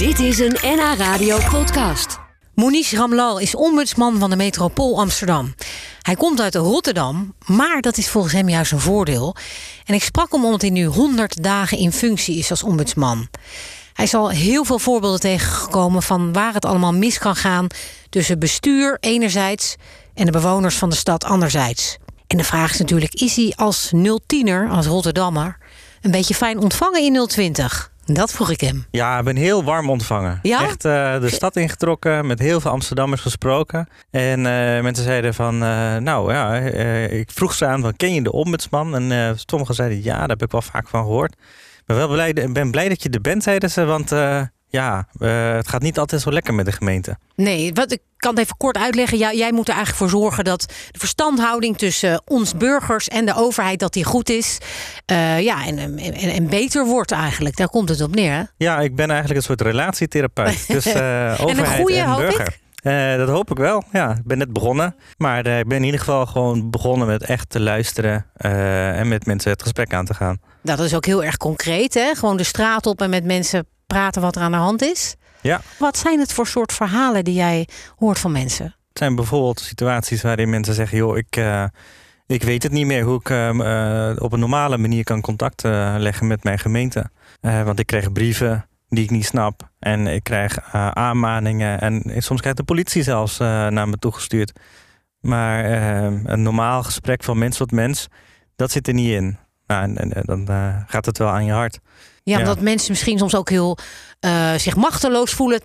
Dit is een NH Radio podcast. Moniz Ramlal is ombudsman van de metropool Amsterdam. Hij komt uit Rotterdam, maar dat is volgens hem juist een voordeel. En ik sprak hem omdat hij nu 100 dagen in functie is als ombudsman. Hij is al heel veel voorbeelden tegengekomen van waar het allemaal mis kan gaan tussen bestuur enerzijds en de bewoners van de stad anderzijds. En de vraag is natuurlijk: is hij als 010er, als Rotterdammer, een beetje fijn ontvangen in 020? Dat vroeg ik hem. Ja, ik ben heel warm ontvangen. Ja? Echt uh, de stad ingetrokken, met heel veel Amsterdammers gesproken. En uh, mensen zeiden van, uh, nou ja, ik vroeg ze aan, van, ken je de ombudsman? En sommigen zeiden, ja, daar heb ik wel vaak van gehoord. Ben wel blij, ben blij dat je er bent, zeiden ze, want ja, uh, het gaat niet altijd zo lekker met de gemeente. Nee, wat ik kan het even kort uitleggen. Ja, jij moet er eigenlijk voor zorgen dat de verstandhouding tussen ons burgers en de overheid dat die goed is. Uh, ja, en, en, en, beter wordt eigenlijk. Daar komt het op neer. Hè? Ja, ik ben eigenlijk een soort relatietherapeut. Dus uh, overheid en, een goede, en burger. Ik? Uh, dat hoop ik wel. Ja, ik ben net begonnen. Maar uh, ik ben in ieder geval gewoon begonnen met echt te luisteren uh, en met mensen het gesprek aan te gaan. Dat is ook heel erg concreet, hè? Gewoon de straat op en met mensen praten wat er aan de hand is. Ja. Wat zijn het voor soort verhalen die jij hoort van mensen? Het zijn bijvoorbeeld situaties waarin mensen zeggen: joh, ik, uh, ik weet het niet meer hoe ik uh, op een normale manier kan contact uh, leggen met mijn gemeente. want ik krijg brieven die ik niet snap. En ik krijg aanmaningen. En soms krijgt de politie zelfs naar me toegestuurd. Maar een normaal gesprek van mens tot mens, dat zit er niet in. Nou, en, en dan gaat het wel aan je hart. Ja, omdat mensen misschien soms ook heel uh, zich machteloos voelen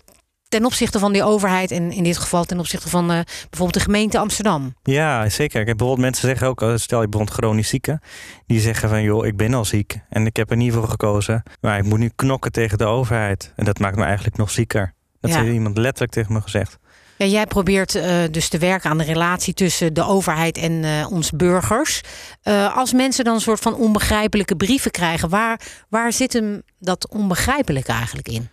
ten opzichte van die overheid. En in dit geval ten opzichte van uh, bijvoorbeeld de gemeente Amsterdam. Ja, zeker. Ik heb bijvoorbeeld mensen zeggen ook, stel je bijvoorbeeld chronisch zieken. Die zeggen van joh, ik ben al ziek en ik heb er niet voor gekozen. Maar ik moet nu knokken tegen de overheid. En dat maakt me eigenlijk nog zieker. Dat ja. heeft iemand letterlijk tegen me gezegd. Ja, jij probeert uh, dus te werken aan de relatie tussen de overheid en uh, ons burgers. Uh, als mensen dan een soort van onbegrijpelijke brieven krijgen, waar, waar zit hem dat onbegrijpelijke eigenlijk in?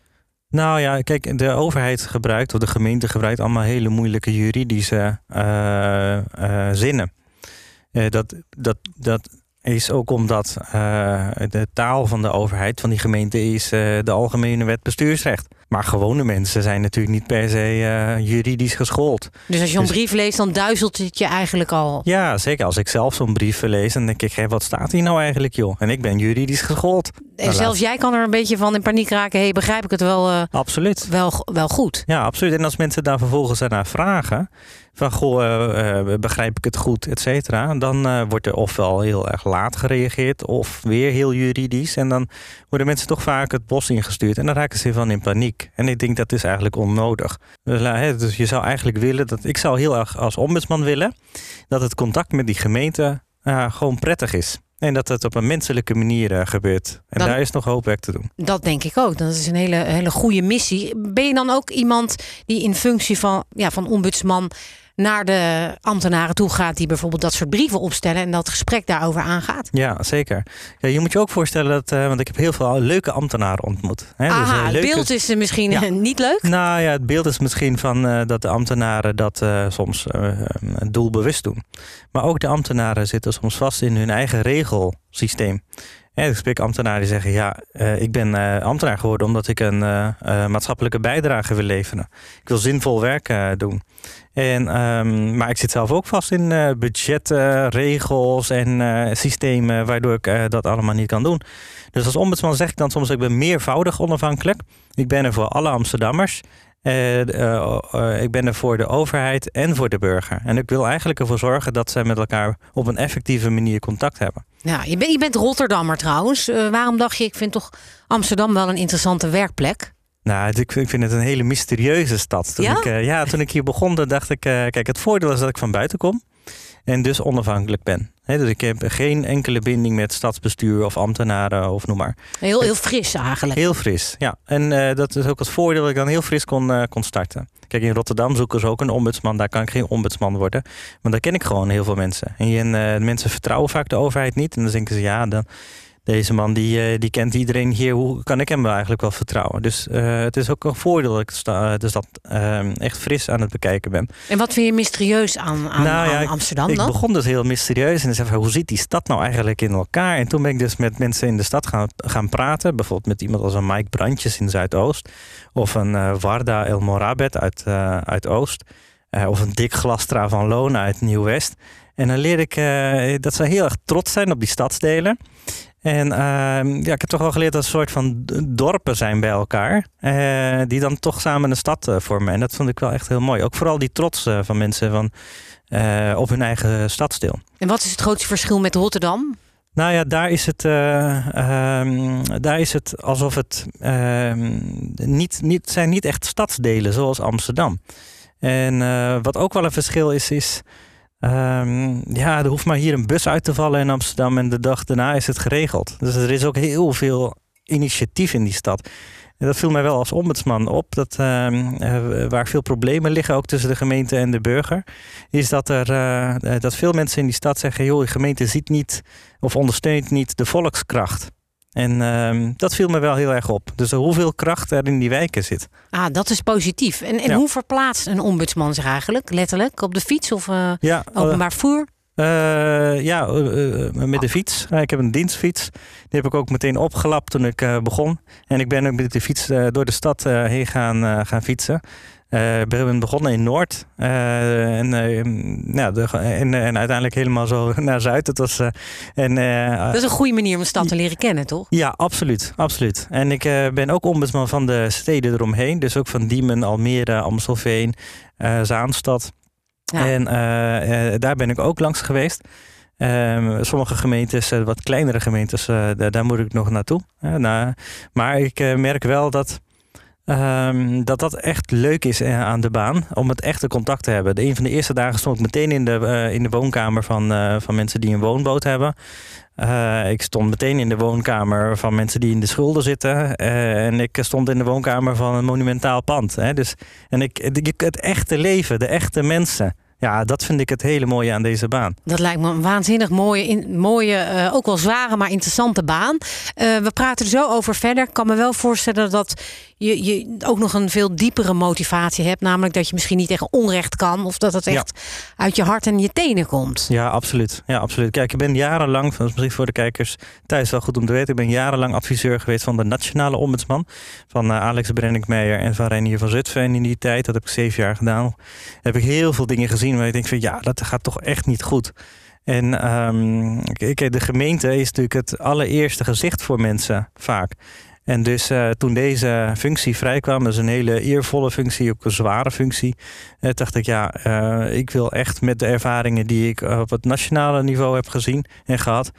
Nou ja, kijk, de overheid gebruikt, of de gemeente gebruikt allemaal hele moeilijke juridische zinnen. dat, dat, dat is ook omdat de taal van de overheid, van die gemeente, is de Algemene Wet Bestuursrecht. Maar gewone mensen zijn natuurlijk niet per se uh, juridisch geschoold. Dus als je een dus... brief leest, dan duizelt het je eigenlijk al. Ja, zeker. Als ik zelf zo'n brief lees, dan denk ik, hey, wat staat hier nou eigenlijk, joh? En ik ben juridisch geschoold. En nou, zelfs jij kan er een beetje van in paniek raken. hey, begrijp ik het wel, uh, absoluut. wel, wel goed? Ja, absoluut. En als mensen daar vervolgens naar vragen, van goh, uh, begrijp ik het goed, et cetera. Dan uh, wordt er ofwel heel erg laat gereageerd of weer heel juridisch. En dan worden mensen toch vaak het bos ingestuurd en dan raken ze van in paniek. En ik denk dat is eigenlijk onnodig. Dus, dus je zou eigenlijk willen dat ik zou heel erg als ombudsman willen dat het contact met die gemeente gewoon prettig is. En dat het op een menselijke manier gebeurt. En dan, daar is nog hoop werk te doen. Dat denk ik ook. Dat is een hele, hele goede missie. Ben je dan ook iemand die in functie van, ja, van ombudsman naar de ambtenaren toe gaat die bijvoorbeeld dat soort brieven opstellen en dat gesprek daarover aangaat. Ja, zeker. Ja, je moet je ook voorstellen dat, uh, want ik heb heel veel leuke ambtenaren ontmoet. Hè, Aha, dus, uh, leuke... het beeld is misschien ja. niet leuk? Nou ja, het beeld is misschien van dat de ambtenaren dat soms doelbewust doen. Maar ook de ambtenaren zitten soms vast in hun eigen regelsysteem. Ja, ik spreek ambtenaren die zeggen: Ja, uh, ik ben uh, ambtenaar geworden omdat ik een uh, maatschappelijke bijdrage wil leveren. Ik wil zinvol werk doen. En, um, maar ik zit zelf ook vast in budgetten, regels en systemen waardoor ik dat allemaal niet kan doen. Dus als ombudsman zeg ik dan soms: Ik ben meervoudig onafhankelijk. Ik ben er voor alle Amsterdammers. Uh, uh, ik ben er voor de overheid en voor de burger. En ik wil eigenlijk ervoor zorgen dat zij met elkaar op een effectieve manier contact hebben. Ja, je, bent, je bent Rotterdammer trouwens. waarom dacht je, ik vind toch Amsterdam wel een interessante werkplek? Nou, ik vind het een hele mysterieuze stad. Toen ja? Ik, ja, toen ik hier begon, dacht ik... kijk, het voordeel is dat ik van buiten kom en dus onafhankelijk ben. He, dus ik heb geen enkele binding met stadsbestuur of ambtenaren of noem maar. Heel, heel fris eigenlijk. Heel fris, ja. En uh, dat is ook het voordeel dat ik dan heel fris kon, uh, kon starten. Kijk, in Rotterdam zoeken ze ook een ombudsman. Daar kan ik geen ombudsman worden. Maar daar ken ik gewoon heel veel mensen. En, je, uh, mensen vertrouwen vaak de overheid niet. En dan denken ze, ja, dan, deze man die, eh, die kent iedereen hier. Hoe kan ik hem eigenlijk wel vertrouwen? Dus eh, het is ook een voordeel dat ik sta- de stad ehm, echt fris aan het bekijken ben. En wat vind je mysterieus aan, aan, Nou ja, aan Amsterdam ik dan? begon dus heel mysterieus en zei van, hoe zit die stad nou eigenlijk in elkaar? En toen ben ik dus met mensen in de stad gaan, gaan praten. Bijvoorbeeld met iemand als een Mike Brandjes in Zuidoost. Of een eh, Warda El Morabet uit, eh, uit Oost. Eh, of een Dick Glastra van Loon uit Nieuw-West. En dan leer ik eh, dat ze heel erg trots zijn op die stadsdelen. En ehm, ja, ik heb toch wel geleerd dat het een soort van dorpen zijn bij elkaar. eh, die dan toch samen een stad eh, vormen. En dat vond ik wel echt heel mooi. Ook vooral die trots eh, van mensen van, op hun eigen stadsdeel. En wat is het grootste verschil met Rotterdam? Nou ja, daar is het, eh, ehm, daar is het alsof het ehm, niet, niet, zijn niet echt stadsdelen zoals Amsterdam. En wat ook wel een verschil is, is ehm, ja, er hoeft maar hier een bus uit te vallen in Amsterdam en de dag daarna is het geregeld. Dus er is ook heel veel initiatief in die stad. En dat viel mij wel als ombudsman op, dat, ehm, eh, waar veel problemen liggen, ook tussen de gemeente en de burger, is dat, er, eh, dat veel mensen in die stad zeggen, joh, de gemeente ziet niet of ondersteunt niet de volkskracht. En ehm, dat viel me wel heel erg op. Dus hoeveel kracht er in die wijken zit. Ah, dat is positief. En, en Ja. hoe verplaatst een ombudsman zich eigenlijk? Letterlijk? Op de fiets of eh, Ja, openbaar voer? Eh, ja, eh, eh, met de fiets. Eh, ik heb een dienstfiets. Die heb ik ook meteen opgelapt toen ik eh, begon. En ik ben ook met de fiets eh, door de stad eh, heen gaan, eh, gaan fietsen. Eh, Ik ben begonnen in Noord. eh, en, eh, de, en, en uiteindelijk helemaal zo naar Zuid. Het was, eh, en, eh, Dat is een goede manier om een stad te leren kennen, toch? ja, absoluut, absoluut. En ik eh, ben ook ombudsman van de steden eromheen. Dus ook van Diemen, Almere, Amstelveen, eh, Zaanstad. Ja. En eh, eh, daar ben ik ook langs geweest. Ehm, sommige gemeentes, eh, wat kleinere gemeentes, eh, daar, daar moet ik nog naartoe. Eh, nou, maar ik eh, merk wel dat, ehm, dat dat echt leuk is eh, aan de baan. Om het echte contact te hebben. De, een van de eerste dagen stond ik meteen in de, eh, in de woonkamer van, eh, van mensen die een woonboot hebben. Ik stond meteen in de woonkamer van mensen die in de schulden zitten. En ik stond in de woonkamer van een monumentaal pand. Hè. Dus, en ik, het echte leven, de echte mensen. Ja, dat vind ik het hele mooie aan deze baan. Dat lijkt me een waanzinnig mooie, in, mooie eh, ook wel zware, maar interessante baan. Eh, we praten er zo over verder. Ik kan me wel voorstellen dat je, je ook nog een veel diepere motivatie hebt. Namelijk dat je misschien niet tegen onrecht kan. Of dat het Ja. echt uit je hart en je tenen komt. Ja, absoluut. ja, absoluut. Kijk, ik ben jarenlang, dat is misschien voor de kijkers thuis wel goed om te weten, ik ben jarenlang adviseur geweest van de Nationale Ombudsman. Van eh, Alex Brenninkmeijer en van Reinier van Zutphen. En in die tijd, dat heb ik zeven jaar gedaan, heb ik heel veel dingen gezien waar ik denk van ja, dat gaat toch echt niet goed. En kijk, de gemeente is natuurlijk het allereerste gezicht voor mensen vaak. En dus eh, toen deze functie vrijkwam, dat is een hele eervolle functie, ook een zware functie, eh, dacht ik ja, eh, ik wil echt met de ervaringen die ik op het nationale niveau heb gezien en gehad.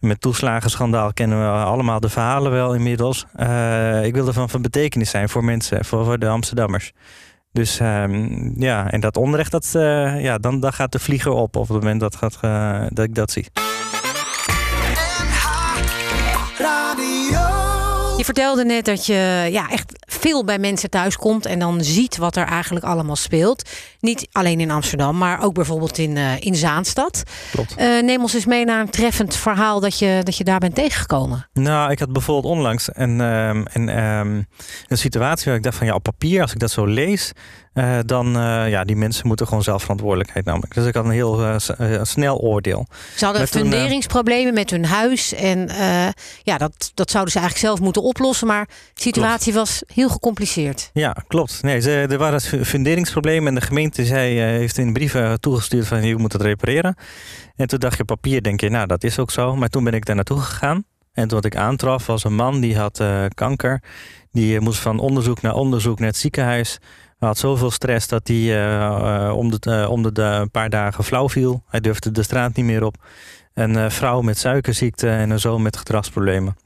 Met toeslagenschandaal kennen we allemaal de verhalen wel inmiddels. Ik wilde van, van betekenis zijn voor mensen, voor, voor de Amsterdammers. Dus ehm, ja, en dat onrecht, dat, eh, ja, dan, dan gaat de vlieger op op het moment dat, gaat, eh, dat ik dat zie. Je vertelde net dat je ja, echt veel bij mensen thuis komt en dan ziet wat er eigenlijk allemaal speelt. Niet alleen in Amsterdam, maar ook bijvoorbeeld in, eh, in Zaanstad. Klopt. Eh, neem ons eens mee naar een treffend verhaal dat je, dat je daar bent tegengekomen. Nou, ik had bijvoorbeeld onlangs een, ehm, een, ehm, een situatie waar ik dacht van ja, op papier, als ik dat zo lees, eh, dan uh, ja, die mensen moeten gewoon zelf verantwoordelijkheid namelijk. Dus ik had een heel uh, uh, snel oordeel. Ze hadden Met toen, funderingsproblemen met hun huis en ja, dat, dat zouden ze eigenlijk zelf moeten oplossen, maar de situatie klopt. was heel gecompliceerd. Ja, klopt. Nee, ze, er waren funderingsproblemen en de gemeente zei, heeft in brieven toegestuurd van je moet het repareren. En toen dacht je papier, denk je, nou dat is ook zo. Maar toen ben ik daar naartoe gegaan. En wat ik aantrof was een man die had kanker. Die moest van onderzoek naar onderzoek naar het ziekenhuis. Hij had zoveel stress dat hij uh, om, de, uh, om de, paar dagen flauw viel. Hij durfde de straat niet meer op. Een vrouw met suikerziekte en een zoon met gedragsproblemen.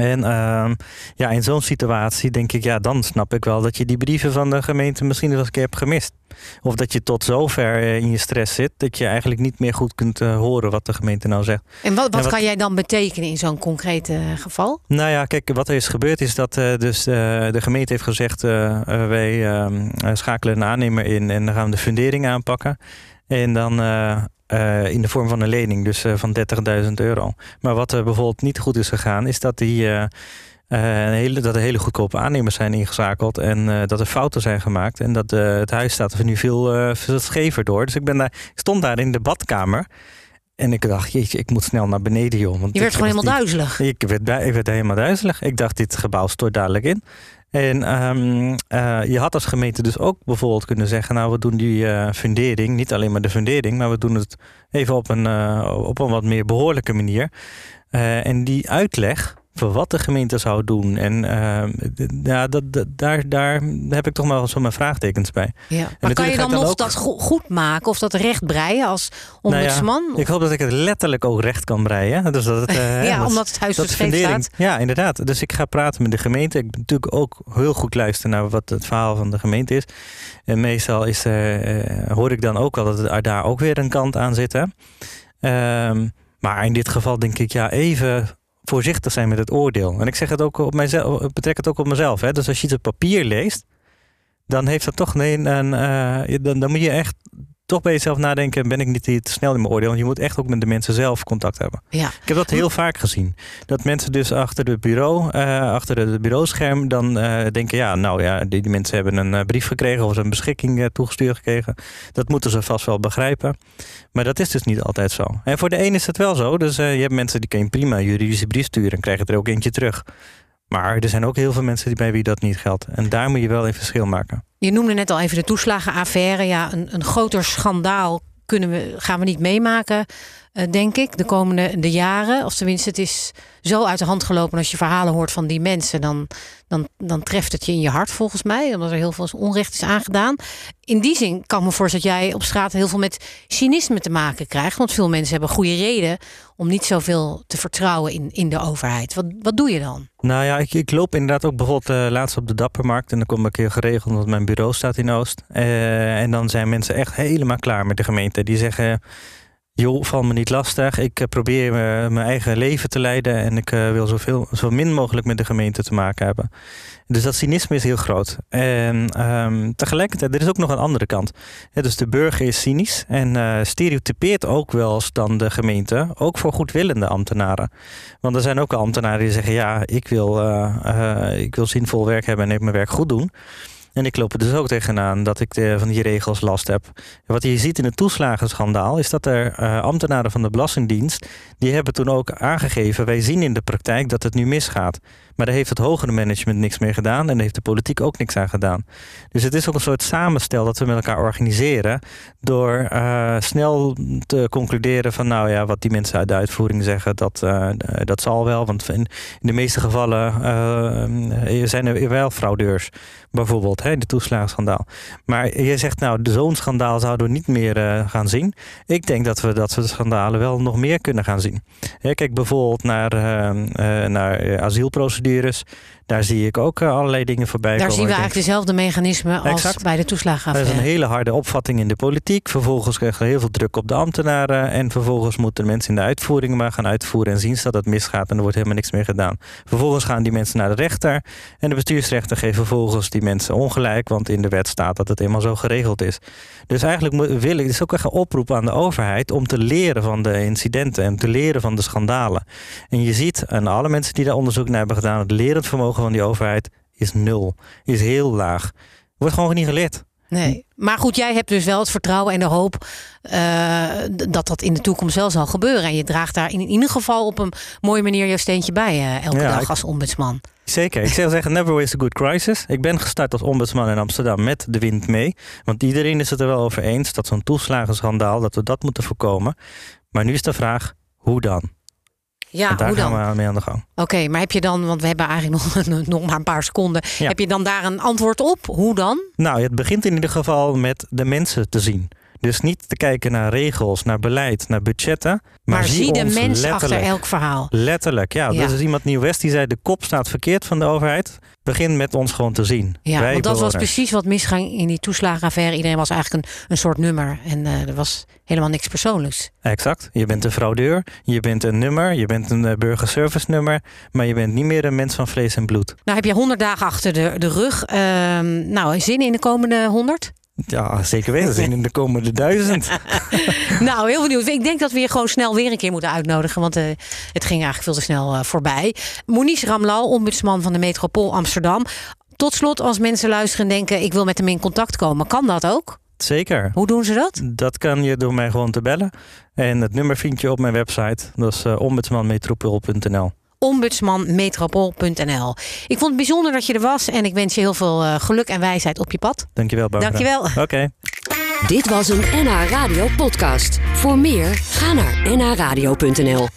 En uh, ja, in zo'n situatie denk ik, ja, dan snap ik wel dat je die brieven van de gemeente misschien wel eens een keer hebt gemist. Of dat je tot zover in je stress zit dat je eigenlijk niet meer goed kunt uh, horen wat de gemeente nou zegt. En wat, wat, en wat kan jij dan betekenen in zo'n concreet uh, geval? Nou ja, kijk, wat er is gebeurd is dat dus de gemeente heeft gezegd: wij schakelen een aannemer in en dan gaan we de fundering aanpakken. En dan uh, uh, in de vorm van een lening, dus uh, van 30.000 euro. Maar wat er bijvoorbeeld niet goed is gegaan, is dat, die, een hele, dat er hele goedkope aannemers zijn ingezakeld. En dat er fouten zijn gemaakt. En dat het huis staat er nu veel, veel schever door. Dus ik, ben daar, ik stond daar in de badkamer. En ik dacht, jeetje, ik moet snel naar beneden, joh. Want je werd gewoon helemaal duizelig. Ik werd, ik werd helemaal duizelig. Ik dacht, dit gebouw stort dadelijk in. En um, uh, je had als gemeente dus ook bijvoorbeeld kunnen zeggen... nou, we doen die uh, fundering, niet alleen maar de fundering... maar we doen het even op een, uh, op een wat meer behoorlijke manier. en die uitleg voor wat de gemeente zou doen. En uh, ja, dat, daar, daar heb ik toch wel zo mijn vraagtekens bij. Ja. Maar kan je dan, nog dat goed maken of dat recht breien als ombudsman? Nou ja, ik hoop dat ik het letterlijk ook recht kan breien. Dus dat het, uh, ja, omdat het huis dat staat. Ja, inderdaad. Dus ik ga praten met de gemeente. Ik ben natuurlijk ook heel goed luisteren naar wat het verhaal van de gemeente is. En meestal is, uh, hoor ik dan ook al dat er daar ook weer een kant aan zit. Hè? Ehm, maar in dit geval denk ik, ja, even voorzichtig zijn met het oordeel. En ik zeg het ook op mijzelf, betrek het ook op mezelf. Hè? Dus als je het papier leest, dan heeft dat toch een. een uh, dan, dan moet je echt toch bij jezelf nadenken: ben ik niet te snel in mijn oordeel? Want je moet echt ook met de mensen zelf contact hebben. Ja. Ik heb dat heel vaak gezien. Dat mensen dus achter het bureau, uh, achter het bureauscherm, dan uh, denken: ja, nou ja, die, die mensen hebben een brief gekregen of een beschikking toegestuurd gekregen. Dat moeten ze vast wel begrijpen. Maar dat is dus niet altijd zo. En voor de een is het wel zo. Dus je hebt mensen die kunnen prima juridische brief sturen en krijgen er ook eentje terug. Maar er zijn ook heel veel mensen die bij wie dat niet geldt. En daar moet je wel een verschil maken. Je noemde net al even de toeslagenaffaire. Ja, een, een groter schandaal kunnen we, gaan we niet meemaken, denk ik, de komende de jaren. Of tenminste, het is zo uit de hand gelopen. Als je verhalen hoort van die mensen, dan, dan, dan treft het je in je hart volgens mij. Omdat er heel veel onrecht is aangedaan. In die zin kan me voorstellen dat jij op straat heel veel met cynisme te maken krijgt. Want veel mensen hebben goede reden om niet zoveel te vertrouwen in, in de overheid. Wat, wat doe je dan? Nou ja, ik, ik loop inderdaad ook bijvoorbeeld uh, laatst op de Dappermarkt. En dan kom ik heel geregeld, want mijn bureau staat in Oost. Uh, en dan zijn mensen echt helemaal klaar met de gemeente. Die zeggen joh, val me niet lastig. Ik eh, probeer uh, mijn eigen leven te leiden en ik uh, wil zoveel, zo min mogelijk met de gemeente te maken hebben. Dus dat cynisme is heel groot. En um, tegelijkertijd, er is ook nog een andere kant. Dus de burger is cynisch en stereotypeert ook wel eens dan de gemeente, ook voor goedwillende ambtenaren. Want er zijn ook ambtenaren die zeggen, ja, ik wil, ik wil zinvol werk hebben en ik mijn werk goed doen. En ik loop er dus ook tegenaan dat ik de, van die regels last heb. Wat je ziet in het toeslagenschandaal is dat er uh, ambtenaren van de Belastingdienst... die hebben toen ook aangegeven... wij zien in de praktijk dat het nu misgaat. Maar daar heeft het hogere management niks meer gedaan... en daar heeft de politiek ook niks aan gedaan. Dus het is ook een soort samenstel dat we met elkaar organiseren... door uh, snel te concluderen van... nou ja, wat die mensen uit de uitvoering zeggen... dat, dat zal wel, want in, in de meeste gevallen zijn er wel fraudeurs bijvoorbeeld, de toeslagenschandaal. Maar je zegt nou, zo'n schandaal zouden we niet meer uh, gaan zien. Ik denk dat we dat soort schandalen wel nog meer kunnen gaan zien. kijk bijvoorbeeld naar, uh, uh, naar asielprocedures. Daar zie ik ook eh, allerlei dingen voorbij Daar komen. zien we eigenlijk dezelfde mechanismen als exact. bij de toeslagenaffaire. Er is een hele harde opvatting in de politiek. Vervolgens krijgen er heel veel druk op de ambtenaren. En vervolgens moeten mensen in de uitvoering maar gaan uitvoeren... en zien dat het misgaat en er wordt helemaal niks meer gedaan. Vervolgens gaan die mensen naar de rechter. En de bestuursrechter geeft vervolgens die mensen ongelijk... want in de wet staat dat het eenmaal zo geregeld is. Dus eigenlijk wil ik, het is ook echt een oproep aan de overheid... om te leren van de incidenten en te leren van de schandalen. En je ziet aan alle mensen die daar onderzoek naar hebben gedaan... het lerend vermogen van die overheid is nul. Is heel laag. Wordt gewoon niet geleerd. Nee, maar goed, jij hebt dus wel het vertrouwen en de hoop uh, dat dat in de toekomst wel zal gebeuren. En je draagt daar in ieder geval op een mooie manier je steentje bij uh, elke ja, dag als ombudsman. Zeker. Ik zou zeggen, never waste a good crisis. Ik ben gestart als ombudsman in Amsterdam met de wind mee. Want iedereen is het er wel over eens dat zo'n toeslagenschandaal, dat we dat moeten voorkomen. Maar nu is de vraag, hoe dan? Ja, daar hoe dan? gaan we mee aan de gang. Oké, maar heb je dan, want we hebben eigenlijk nog, nog maar een paar seconden. Ja. Heb je dan daar een antwoord op? Hoe dan? Nou, het begint in ieder geval met de mensen te zien. Dus niet te kijken naar regels, naar beleid, naar budgetten. Maar, maar zie, de mens achter elk verhaal. Letterlijk, ja. ja. Dus iemand Nieuw-West die zei: de kop staat verkeerd van de overheid. Begin met ons gewoon te zien. Ja, want dat bewoners. was precies wat misging in die toeslagenaffaire. Iedereen was eigenlijk een, een soort nummer. En uh, er was helemaal niks persoonlijks. Exact. Je bent een fraudeur, je bent een nummer, je bent een uh, burgerservice nummer. Maar je bent niet meer een mens van vlees en bloed. Nou heb je honderd dagen achter de, de rug. Uh, nou, zin in de komende honderd? Ja, zeker weten. Zijn in de komende duizend. nou, heel benieuwd. Ik denk dat we je gewoon snel weer een keer moeten uitnodigen. Want uh, het ging eigenlijk veel te snel uh, voorbij. Moniz Ramlal, ombudsman van de Metropool Amsterdam. Tot slot, als mensen luisteren en denken... ik wil met hem in contact komen, kan dat ook? Zeker. Hoe doen ze dat? Dat kan je door mij gewoon te bellen. En het nummer vind je op mijn website. Dat is uh, ombudsmanmetropool.nl ombudsmanmetropool.nl. Ik vond het bijzonder dat je er was en ik wens je heel veel uh, geluk en wijsheid op je pad. Dankjewel, Barbara. Dankjewel. Oké. Okay. Dit was een NH Radio podcast. Voor meer, ga naar nhradio.nl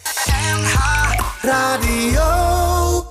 NH Radio